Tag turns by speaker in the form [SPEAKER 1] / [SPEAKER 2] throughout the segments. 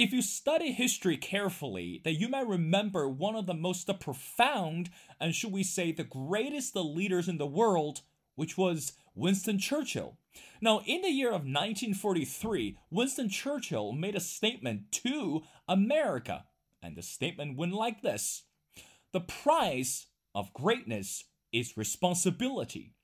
[SPEAKER 1] if you study history carefully, then you might remember one of the most profound and should we say the greatest leaders in the world, which was Winston Churchill. Now, in the year of 1943, Winston Churchill made a statement to America, and the statement went like this The price of greatness is responsibility.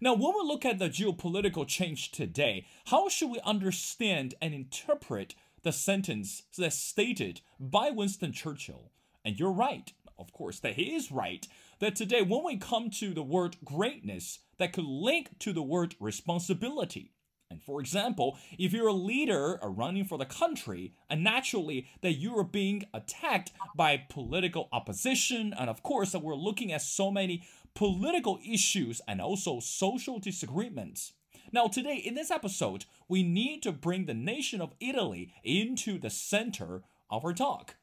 [SPEAKER 1] Now, when we look at the geopolitical change today, how should we understand and interpret the sentence that's stated by Winston Churchill? And you're right, of course, that he is right, that today when we come to the word greatness, that could link to the word responsibility. And for example, if you're a leader running for the country, and naturally that you are being attacked by political opposition, and of course that we're looking at so many political issues and also social disagreements. Now, today in this episode, we need to bring the nation of Italy into the center of our talk.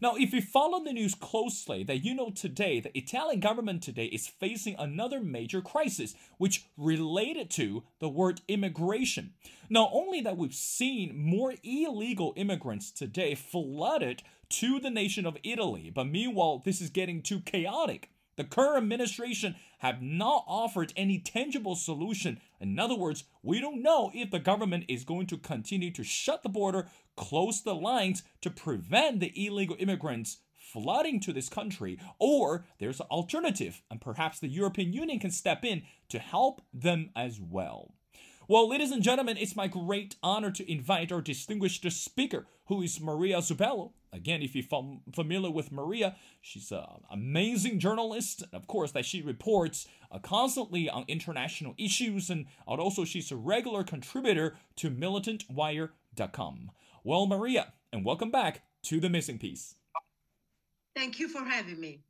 [SPEAKER 1] Now, if you follow the news closely, that you know today the Italian government today is facing another major crisis, which related to the word immigration. Not only that we've seen more illegal immigrants today flooded to the nation of Italy, but meanwhile this is getting too chaotic. The current administration have not offered any tangible solution. In other words, we don't know if the government is going to continue to shut the border, close the lines to prevent the illegal immigrants flooding to this country, or there's an alternative, and perhaps the European Union can step in to help them as well. Well, ladies and gentlemen, it's my great honor to invite our distinguished speaker, who is Maria Zuppello. Again, if you're familiar with Maria, she's an amazing journalist. And of course, that she reports uh, constantly on international issues, and also she's a regular contributor to militantwire.com. Well, Maria, and welcome back to The Missing Piece.
[SPEAKER 2] Thank you for having me.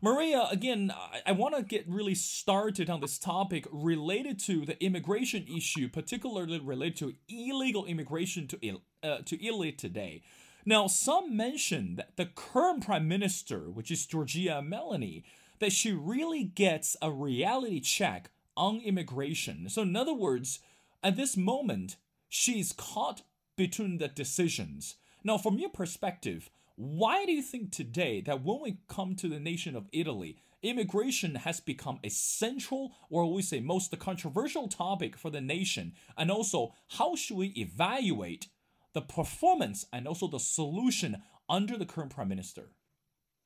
[SPEAKER 1] Maria, again, I, I want to get really started on this topic related to the immigration issue, particularly related to illegal immigration to, uh, to Italy today. Now, some mention that the current prime minister, which is Giorgia Meloni, that she really gets a reality check on immigration. So, in other words, at this moment, she's caught between the decisions. Now, from your perspective, why do you think today that when we come to the nation of Italy, immigration has become a central or we say most controversial topic for the nation? And also, how should we evaluate the performance and also the solution under the current prime minister?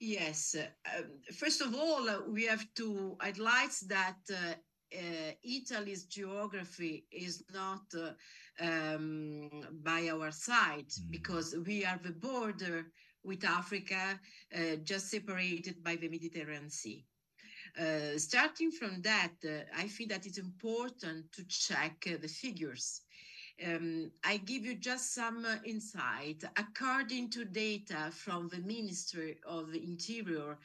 [SPEAKER 2] Yes. Uh, first of all, uh, we have to highlight that uh, uh, Italy's geography is not uh, um, by our side mm. because we are the border with Africa, uh, just separated by the Mediterranean Sea. Uh, starting from that, I feel that it's important to check the figures. Um, I give you just some uh, insight. According to data from the Ministry of the Interior,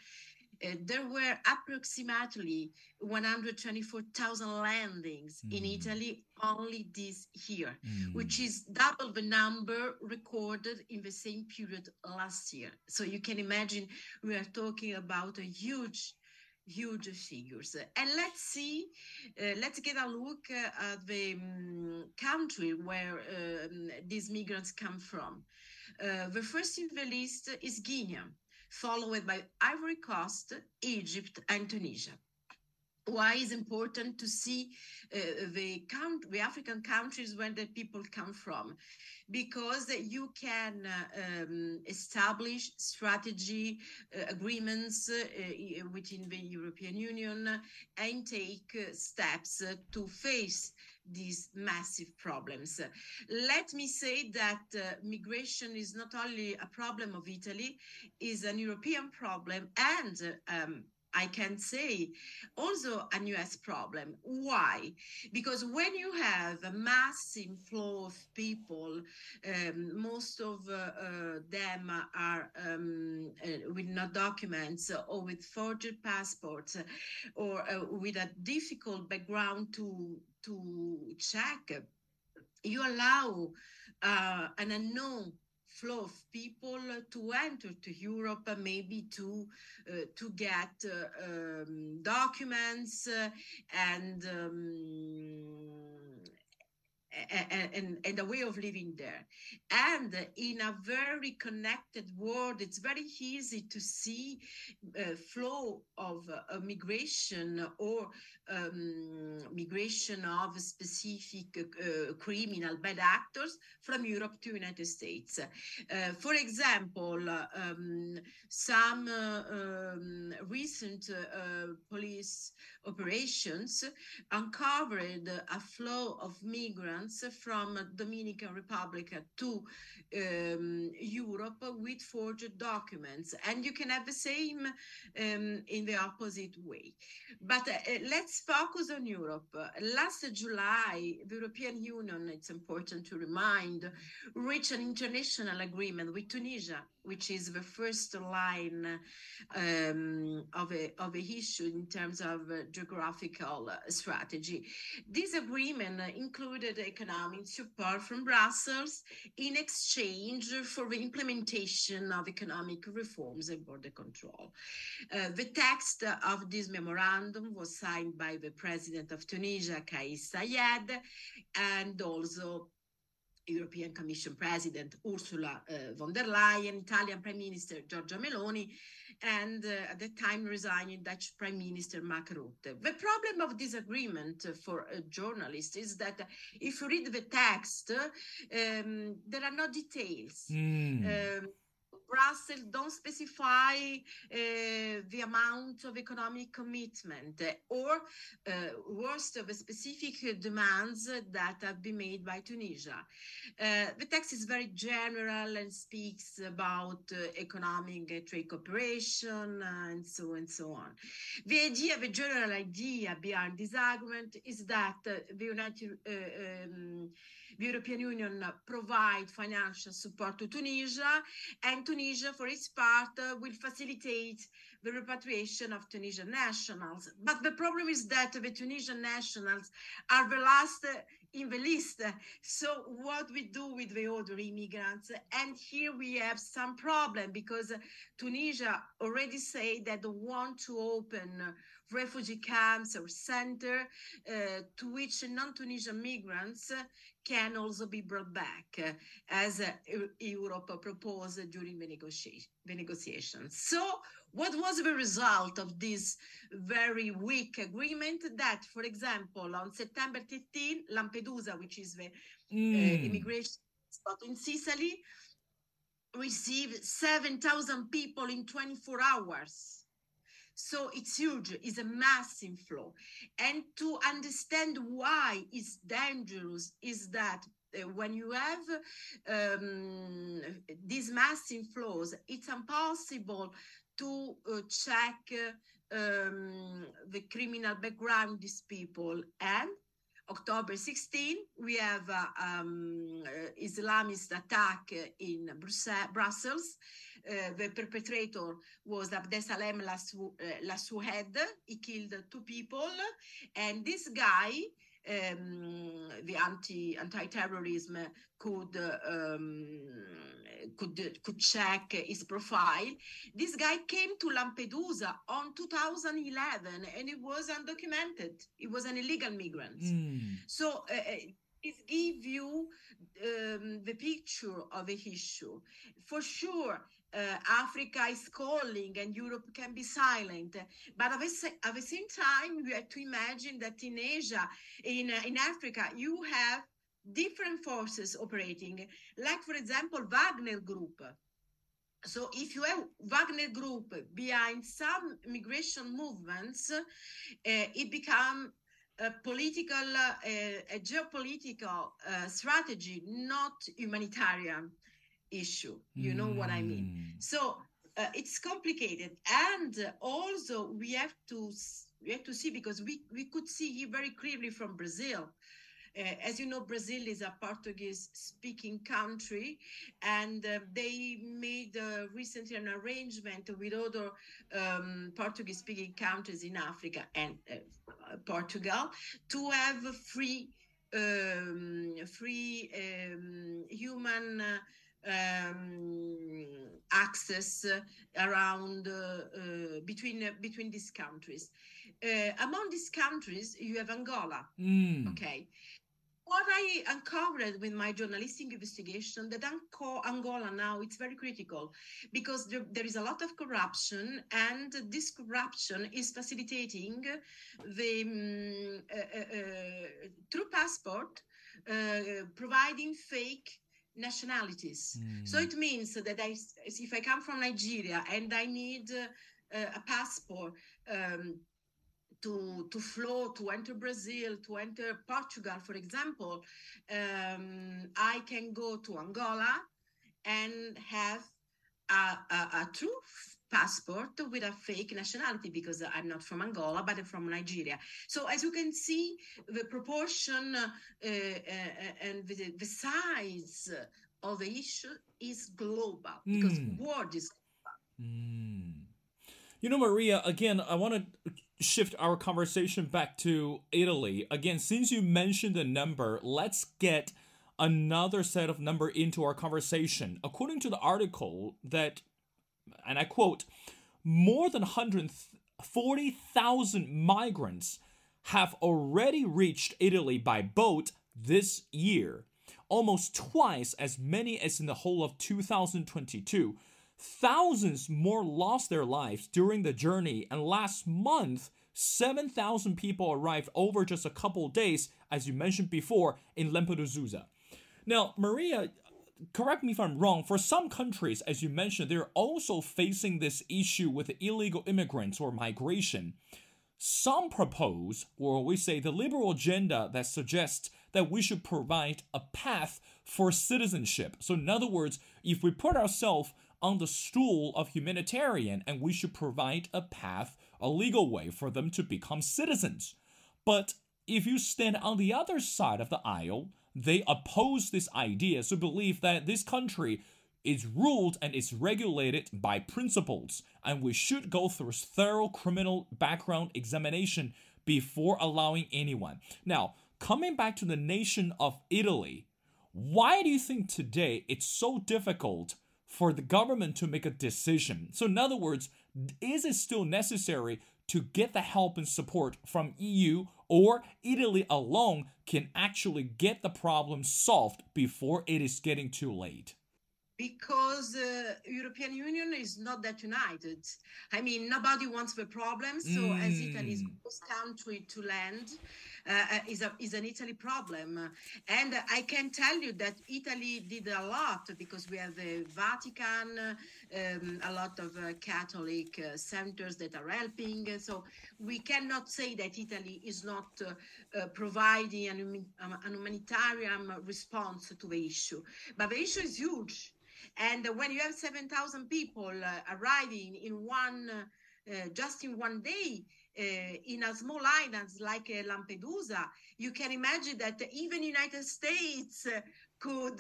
[SPEAKER 2] uh, there were approximately 124,000 landings mm. in Italy only this year, mm. which is double the number recorded in the same period last year. So you can imagine we are talking about a huge huge figures. And let's see, uh, let's get a look uh, at the um, country where um, these migrants come from. Uh, the first in the list is Guinea followed by Ivory Coast, Egypt, and Tunisia. Why is important to see uh, the, count, the African countries where the people come from? Because you can uh, um, establish strategy uh, agreements uh, within the European Union and take uh, steps to face these massive problems. Let me say that uh, migration is not only a problem of Italy, is an European problem and um, I can say also a US problem. Why? Because when you have a massive flow of people, um, most of uh, uh, them are um, uh, with no documents or with forged passports or uh, with a difficult background to to check. You allow uh, an unknown flow of people to enter to Europe, maybe to uh, to get uh, um, documents uh, and um, and, and, a way of living there. And in a very connected world, it's very easy to see a flow of uh, migration or um, migration of specific uh, criminal bad actors from Europe to United States. Uh, for example, um, some uh, um, recent uh, police operations uncovered a flow of migrants from Dominican Republic to um, Europe with forged documents, and you can have the same um, in the opposite way. But uh, let's focus on Europe. Last July, the European Union, it's important to remind, reached an international agreement with Tunisia which is the first line um, of, a, of a issue in terms of uh, geographical uh, strategy. This agreement included economic support from Brussels in exchange for the implementation of economic reforms and border control. Uh, the text of this memorandum was signed by the president of Tunisia, Kais Saied, and also European Commission President Ursula uh, von der Leyen, Italian Prime Minister Giorgia Meloni, and uh, at the time resigning Dutch Prime Minister Mark Rutte. The problem of this agreement for a journalist is that if you read the text, um, there are no details. Mm. Um, Brussels don't specify uh, the amount of economic commitment or uh, worst of the specific demands that have been made by Tunisia. Uh, the text is very general and speaks about economic trade cooperation and so on and so on. The idea, the general idea behind this agreement is that the United um, the European Union provide financial support to Tunisia, and Tunisia, for its part, uh, will facilitate the repatriation of Tunisian nationals. But the problem is that the Tunisian nationals are the last in the list. So what we do with the other immigrants? And here we have some problem because Tunisia already say that they want to open refugee camps or center uh, to which non-Tunisian migrants can also be brought back, uh, as uh, Europe proposed during the, negotiation, the negotiations. So, what was the result of this very weak agreement? That, for example, on September 15, Lampedusa, which is the mm. uh, immigration spot in Sicily, received 7,000 people in 24 hours. So it's huge, it's a massive flow. And to understand why it's dangerous is that uh, when you have um, these massive flows, it's impossible to uh, check uh, um, the criminal background these people. And October 16, we have uh, um, Islamist attack in Brussels uh, the perpetrator was Abdesalem Lassoued. Uh, he killed two people, and this guy, um, the anti anti-terrorism could um, could could check his profile. This guy came to Lampedusa on 2011, and he was undocumented. He was an illegal migrant. Mm. So. Uh, uh it give you um, the picture of the issue. For sure, uh, Africa is calling and Europe can be silent. But at the, at the same time, we have to imagine that in Asia, in, uh, in Africa, you have different forces operating, like, for example, Wagner Group. So if you have Wagner Group behind some migration movements, uh, it becomes a political, a geopolitical strategy, not humanitarian issue. You know what I mean? Hmm. So uh, it's complicated, and also we have to we have to see because we we could see here very clearly from Brazil. Uh, as you know, Brazil is a Portuguese speaking country, and uh, they made uh, recently an arrangement with other um, Portuguese speaking countries in Africa and uh, Portugal to have free, um, free um, human um, access around uh, uh, between uh, between these countries. among these countries, you have Angola. Mm. Okay, what I uncovered with my journalistic investigation that Angola now it's very critical because there, there is a lot of corruption, and this corruption is facilitating the um, uh, uh, through passport uh, providing fake nationalities. Mm. So hmm. it means that I, if I come from Nigeria and I need uh, a passport. Um, to to flow to enter Brazil to enter Portugal for example um, I can go to Angola and have a, a, a, true passport with a fake nationality because I'm not from Angola but I'm from Nigeria so as you can see the proportion uh, uh, and the, the size of the issue is global because mm. world is global.
[SPEAKER 1] Mm. You know, Maria, again, I want to shift our conversation back to Italy. Again, since you mentioned the number, let's get another set of number into our conversation. According to the article that and I quote, more than 140,000 migrants have already reached Italy by boat this year, almost twice as many as in the whole of 2022. Thousands more lost their lives during the journey, and last month, 7,000 people arrived over just a couple days, as you mentioned before, in Lampedusa. Now, Maria, correct me if I'm wrong, for some countries, as you mentioned, they're also facing this issue with illegal immigrants or migration. Some propose, or we say the liberal agenda that suggests that we should provide a path for citizenship. So, in other words, if we put ourselves on the stool of humanitarian and we should provide a path, a legal way for them to become citizens. But if you stand on the other side of the aisle, they oppose this idea, so believe that this country is ruled and is regulated by principles, and we should go through a thorough criminal background examination before allowing anyone. Now, coming back to the nation of Italy, why do you think today it's so difficult for the government to make a decision. So, in other words, is it still necessary to get the help and support from EU or Italy alone can actually get the problem solved before it is getting too late?
[SPEAKER 2] Because the uh, European Union is not that united. I mean, nobody wants the problem. So, mm. as Italy is the first country to land, uh, uh, is, a, is an Italy problem. And I can tell you that Italy did a lot because we have the Vatican, um, a lot of uh, Catholic uh, centers that are helping. So we cannot say that Italy is not uh, uh, providing an, um, an humanitarian response to the issue. But the issue is huge. And when you have 7,000 people arriving in one, just in one day, uh, in a small island like uh, Lampedusa, you can imagine that even United States uh, could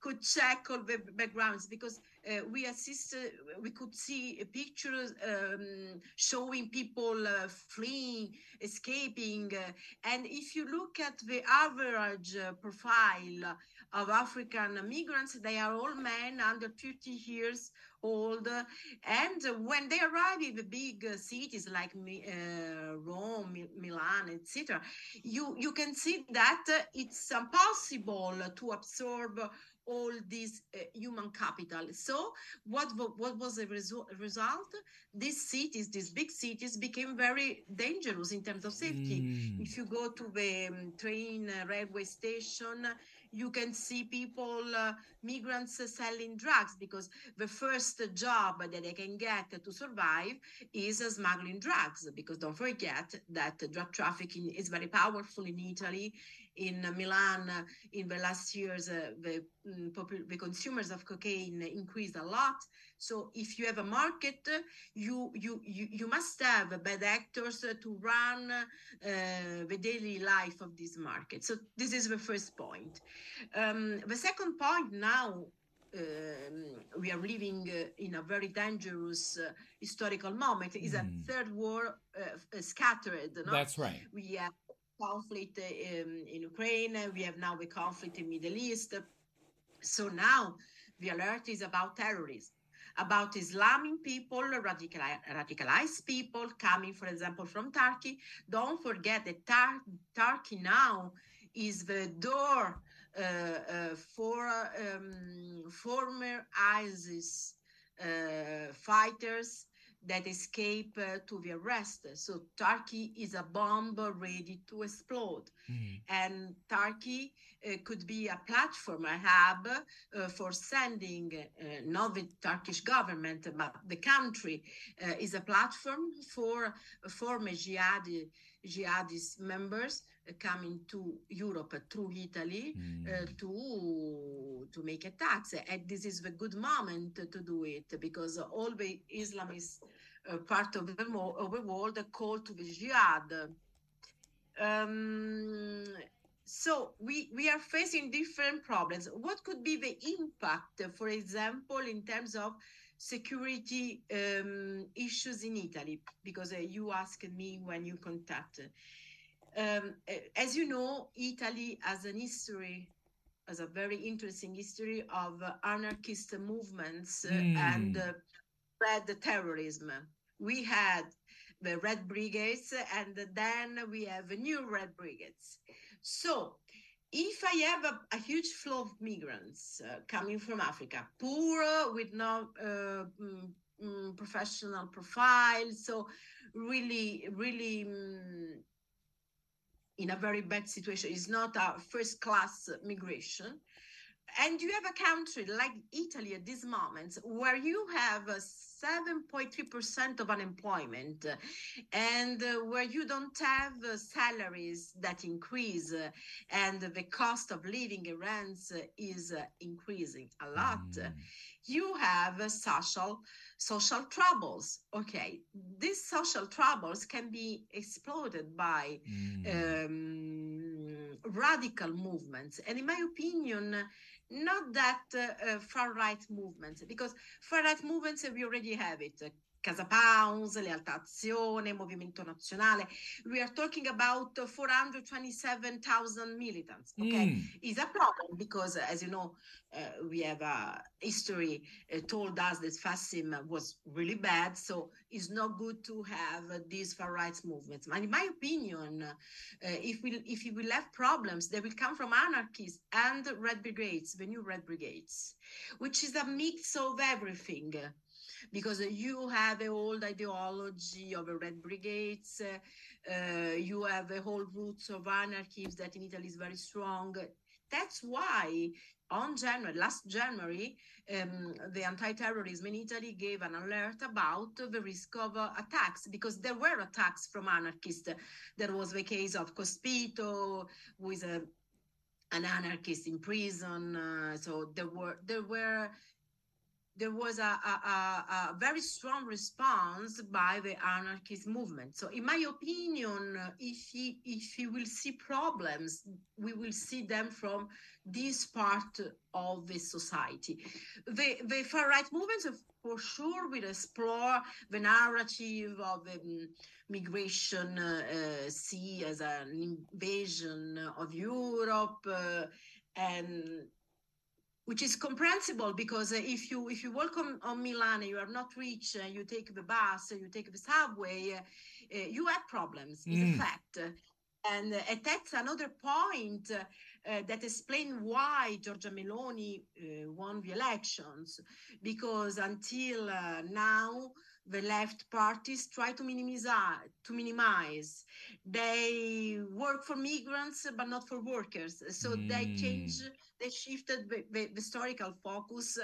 [SPEAKER 2] could check all the backgrounds because uh, we assisted, we could see pictures um, showing people uh, fleeing, escaping. Uh, and if you look at the average profile of African migrants, they are all men under 50 years old. And when they arrive in the big cities like uh, Rome, Milan, etc., you, you can see that it's impossible to absorb all this uh, human capital. So what what was the result? Result? These cities, these big cities, became very dangerous in terms of safety. Mm. If you go to the um, train uh, railway station, you can see people, uh, migrants selling drugs because the first job that they can get to survive is uh, smuggling drugs. Because don't forget that drug trafficking is very powerful in Italy. In Milan, in the last years, uh, the, um, the consumers of cocaine increased a lot. So if you have a market, you you you, you must have bad actors to run uh, the daily life of this market. So this is the first point. Um, the second point now um, we are living uh, in a very dangerous uh, historical moment. Is mm. a hmm. third war uh, scattered.
[SPEAKER 1] No? That's right.
[SPEAKER 2] We have conflict um, in Ukraine. We have now a conflict in Middle East. So now the alert is about terrorism about Islamic people, radicalized people coming, for example, from Turkey. Don't forget that Tar- Turkey now is the door uh, uh, for um, former ISIS uh, fighters that escape uh, to the arrest. So Turkey is a bomb ready to explode. Mm. And Turkey uh, could be a platform, a hub uh, for sending, uh, not the Turkish government, but the country uh, is a platform for former jihadi, jihadist members coming to Europe through Italy mm. uh, to to make attacks, and this is the good moment to do it because all the Islamist uh, part of the, of the world call to the jihad. Um, so we we are facing different problems. What could be the impact, for example, in terms of security um, issues in Italy? Because uh, you asked me when you contacted. Um, as you know, Italy has an history, has a very interesting history of uh, anarchist movements mm. and uh, red terrorism. We had the Red Brigades, and then we have new Red Brigades. So, if I have a, a huge flow of migrants uh, coming from Africa, poor with no uh, mm, mm, professional profile, so really, really. Mm, in a very bad situation. It's not a first class migration. And you have a country like Italy at this moment where you have 7.3% of unemployment and uh, where you don't have uh, salaries that increase uh, and the cost of living and rents is increasing a lot. Mm. You have social social troubles. Okay, these social troubles can be exploded by mm. um, radical movements. And in my opinion, not that uh, far right movements, because far right movements, we already have it. Casa Pounds, Lealtà Azione, Movimento Nazionale. We are talking about 427,000 militants. Okay, mm. is a problem because, as you know, uh, we have a history uh, told us that fascism was really bad. So it's not good to have uh, these far right movements. And in my opinion, uh, if we if we will have problems, they will come from anarchists and red brigades, the new red brigades, which is a mix of everything because you have the old ideology of the Red Brigades, uh, you have a whole roots of anarchy that in Italy is very strong. That's why on January, last January, um, the anti-terrorism in Italy gave an alert about the risk of uh, attacks because there were attacks from anarchists. There was the case of Cospito, who is a, an anarchist in prison. Uh, so there were there were there was a, a, a, very strong response by the anarchist movement. So, in my opinion, if he, if he will see problems, we will see them from this part of the society. The, the far right movements, for sure, will explore the narrative of um, migration uh, uh, see as an invasion of Europe. Uh, and which is comprehensible because uh, if you if you walk on, on Milan and you are not rich, uh, you take the bus, and you take the subway, uh, uh you have problems. It's mm. a fact. And uh, that's another point uh, that explains why Giorgia Meloni won the elections, because until now the left parties try to minimize to minimize they work for migrants but not for workers so mm. they change they shifted the, the, historical focus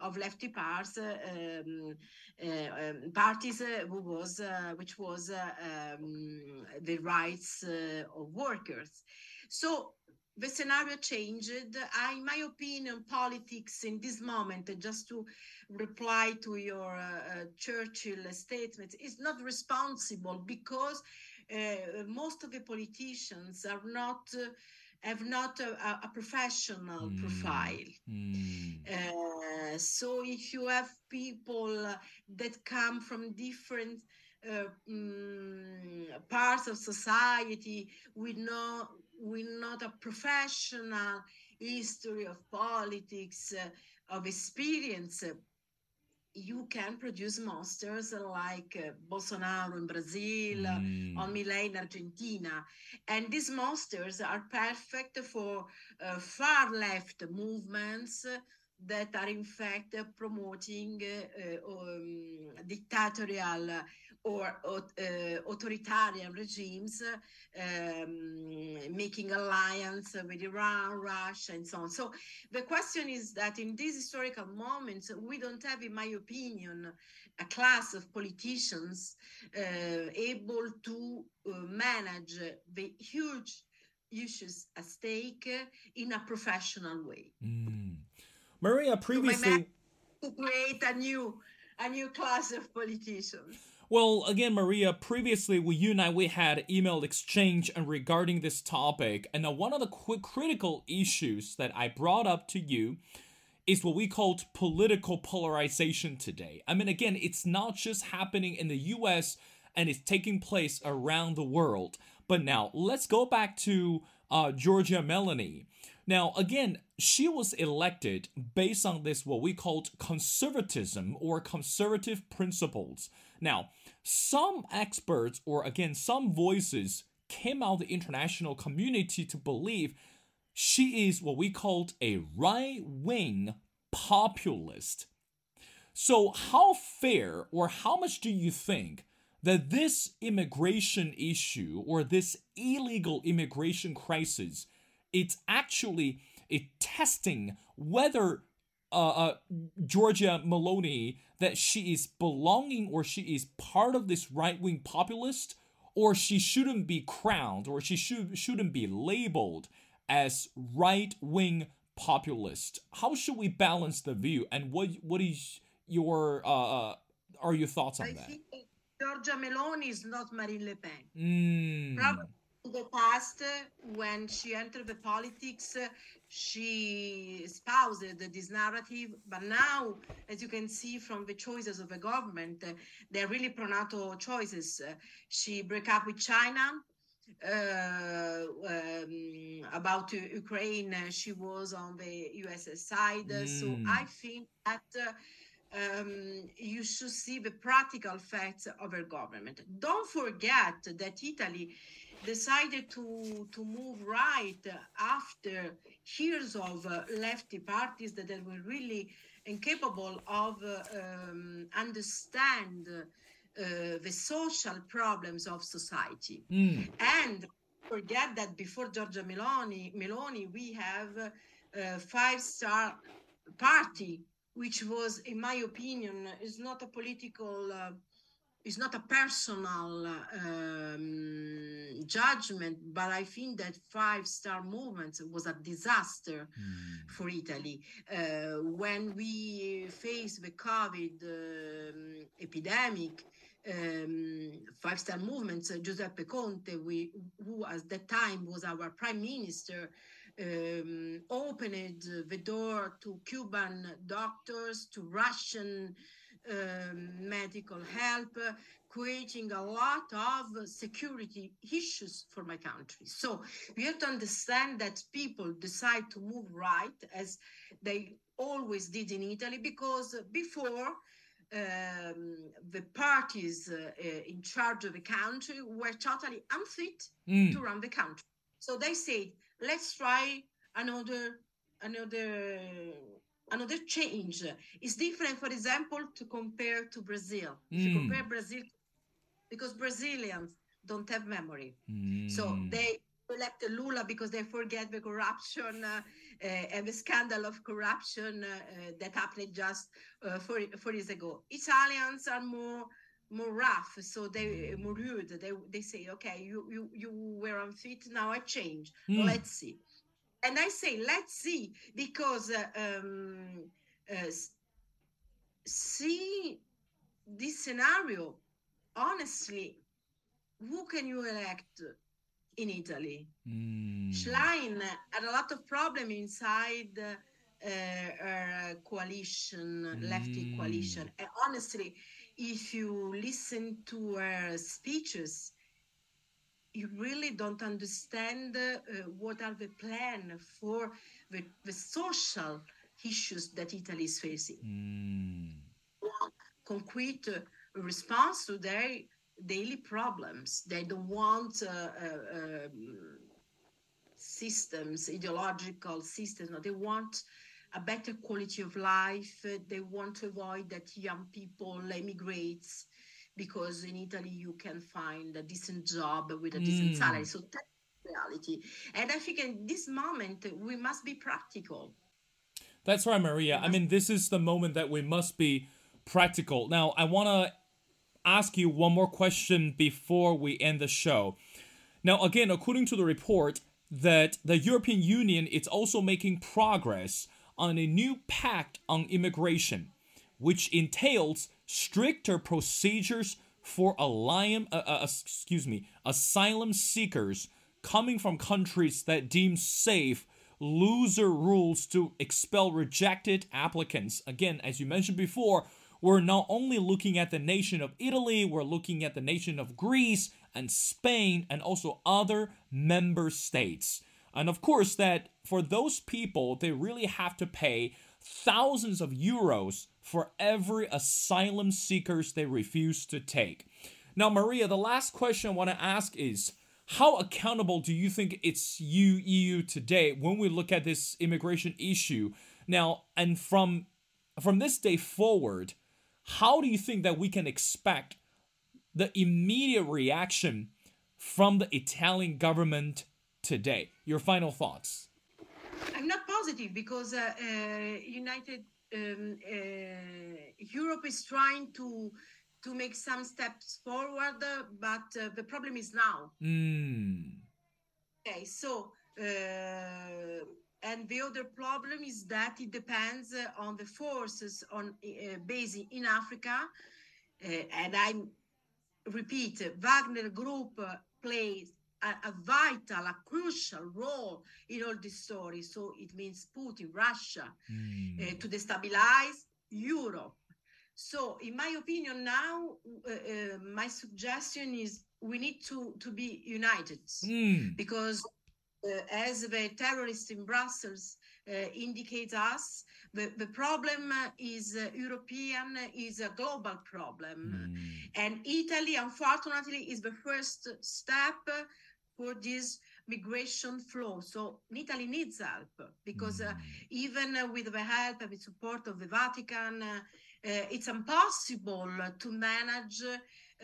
[SPEAKER 2] of lefty parts, um, uh, um, parties uh, who was, uh, which was um, the rights of workers. So the scenario changed. I, in my opinion, politics in this moment, just to reply to your uh, Churchill statement, is not responsible because uh, most of the politicians are not. Uh, have not a, a professional mm. profile. Mm. Uh, so if you have people that come from different uh, um, parts of society with no with not a professional history of politics uh, of experience you can produce monsters like uh, Bolsonaro in Brazil,
[SPEAKER 1] Mm.
[SPEAKER 2] on Milei in Argentina. And these monsters are perfect for uh, far left movements that are in fact uh, promoting uh, uh, um, dictatorial or uh, authoritarian regimes, um, making alliance with Iran, Russia, and so on. So the question is that in these historical moments, we don't have, in my opinion, a class of politicians uh, able to uh, manage the huge issues at stake in a professional way.
[SPEAKER 1] Mm. Maria, previously.
[SPEAKER 2] to create a new a new class of politicians.
[SPEAKER 1] Well, again, Maria, previously with you and I, we had email exchange regarding this topic, and one of the critical issues that I brought up to you is what we called political polarization today. I mean, again, it's not just happening in the U.S. and it's taking place around the world. But now let's go back to uh, Giorgia Meloni. Now, again, she was elected based on this, what we called conservatism or conservative principles. Now, some experts, or again, some voices came out of the international community to believe she is what we called a right wing populist. So, how fair or how much do you think that this immigration issue or this illegal immigration crisis it's actually a testing whether uh, uh, Giorgia Meloni that she is belonging or she is part of this right wing populist or she shouldn't be crowned or she should shouldn't be labeled as right wing populist. How should we balance the view and what what is your uh, uh are your thoughts on
[SPEAKER 2] I
[SPEAKER 1] that?
[SPEAKER 2] think Giorgia Meloni is not Marine Le Pen.
[SPEAKER 1] Mm.
[SPEAKER 2] Probably the past, when she entered the politics, she espoused this narrative. But now, as you can see from the choices of the government, they're really pro-NATO choices. She broke up with China. Uh, um, about uh, Ukraine, she was on the US side. Uh, So
[SPEAKER 1] Mm.
[SPEAKER 2] I think that uh, um, you should see the practical effects of her government. Don't forget that Italy decided to, to move right after years of uh, lefty parties that were really incapable of uh, um, understand uh, the social problems of society.
[SPEAKER 1] Mm.
[SPEAKER 2] And forget that before Giorgia Meloni, Meloni we have a five-star party, which was, in my opinion, is not a political, is not a personal um, judgment, but I think that five-star movement was a disaster
[SPEAKER 1] Mm.
[SPEAKER 2] for Italy. Uh, when we faced the COVID um, epidemic, um, Five Star Movement, uh, Giuseppe Conte, we, who at that time was our prime minister, um, opened the door to Cuban doctors, to Russian um, medical help, uh, creating a lot of security issues for my country. So we have to understand that people decide to move right as they always did in Italy because before um, the parties uh, uh, in charge of the country were totally unfit
[SPEAKER 1] Mm.
[SPEAKER 2] to run the country. So they said, let's try another another another change. It's different, for example, to compare to Brazil. If you
[SPEAKER 1] Mm.
[SPEAKER 2] compare Brazil, because Brazilians don't have memory. So
[SPEAKER 1] Mm.
[SPEAKER 2] they elected Lula because they forget the corruption uh, uh, and the scandal of corruption uh, uh, that happened just uh, four, four years ago. Italians are more more rough, so they more rude. They they say, okay, you you you were unfit, now I change.
[SPEAKER 1] Mm.
[SPEAKER 2] Let's see. And I say, let's see, because uh, um, uh, see this scenario. Honestly, who can you elect in Italy?
[SPEAKER 1] Mm.
[SPEAKER 2] Schlein had a lot of problem inside uh, her coalition, lefty
[SPEAKER 1] Mm.
[SPEAKER 2] coalition. And honestly, if you listen to her speeches, you really don't understand uh, what are the plan for the, the social issues that Italy is facing.
[SPEAKER 1] Mm.
[SPEAKER 2] concrete response to their daily problems. They don't want uh, uh, um, systems, ideological systems. No, they want a better quality of life. They want to avoid that young people emigrate because in Italy you can find a decent job with a decent mm. salary. So that's reality. And I think in this moment we must be practical.
[SPEAKER 1] That's right, Maria. I mean, this is the moment that we must be practical. Now, I want to ask you one more question before we end the show. Now, again, according to the report, that the European Union is also making progress on a new pact on immigration, which entails stricter procedures for asylum, uh, uh, excuse me, asylum seekers coming from countries that deem safe looser rules to expel rejected applicants. Again, as you mentioned before, we're not only looking at the nation of Italy, we're looking at the nation of Greece and Spain and also other member states. And of course, that for those people, they really have to pay thousands of euros for every asylum seekers they refuse to take. Now, Maria, the last question I want to ask is how accountable do you think it's you EU today when we look at this immigration issue? Now, and from from this day forward, how do you think that we can expect the immediate reaction from the Italian government today? Your final thoughts.
[SPEAKER 2] I'm not positive because uh, uh, United um, uh, Europe is trying to to make some steps forward, but uh, the problem is now.
[SPEAKER 1] Mm.
[SPEAKER 2] Okay, so uh, and the other problem is that it depends on the forces on uh, based in Africa, uh, and I repeat, Wagner Group plays a, a, vital, a crucial role in all this story. So it means Putin, Russia, mm. uh, to destabilize Europe. So, in my opinion, now uh, uh, my suggestion is we need to to be united
[SPEAKER 1] mm.
[SPEAKER 2] because uh, as the terrorists in Brussels uh, indicate us, the, the problem is uh, European, is a global problem. Mm. And Italy, unfortunately, is the first step for this migration flow. So Italy needs help because uh, mm. even with the help and the support of the Vatican, uh, uh, it's impossible to manage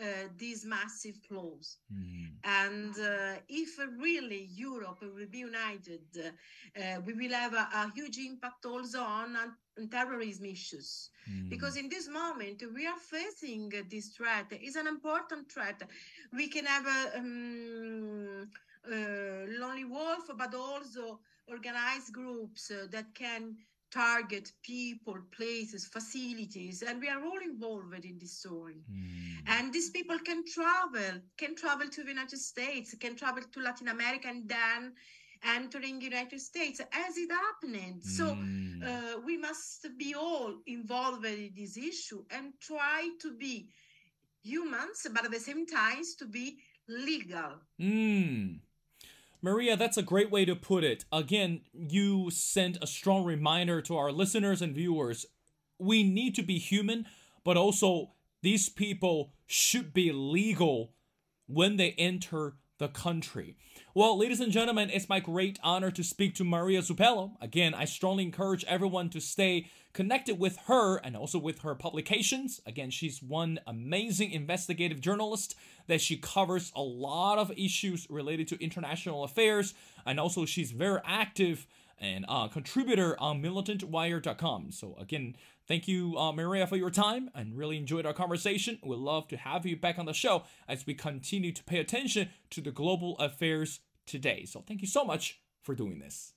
[SPEAKER 2] uh, these massive flows.
[SPEAKER 1] Mm.
[SPEAKER 2] And uh, if really Europe will be united, uh, we will have a, a, huge impact also on, on terrorism issues. Mm. Because in this moment, we are facing this threat. It's an important threat. We can have a um, lonely wolf, but also organized groups that can target people, places, facilities, and we are all involved in this story.
[SPEAKER 1] Mm.
[SPEAKER 2] And these people can travel, can travel to the United States, can travel to Latin America, and then entering United States as it happened. Mm. So hmm. uh, we must be all involved in this issue and try to be humans, but at the same time to be legal.
[SPEAKER 1] Mm. Maria, that's a great way to put it. Again, you sent a strong reminder to our listeners and viewers. We need to be human, but also these people should be legal when they enter the country. Well, ladies and gentlemen, it's my great honor to speak to Maria Zuppello. Again, I strongly encourage everyone to stay connected with her and also with her publications. Again, she's one amazing investigative journalist that she covers a lot of issues related to international affairs, and also she's very active and uh, contributor on militantwire.com. So again, thank you, uh, Maria, for your time and really enjoyed our conversation. We'd love to have you back on the show as we continue to pay attention to the global affairs today. So thank you so much for doing this.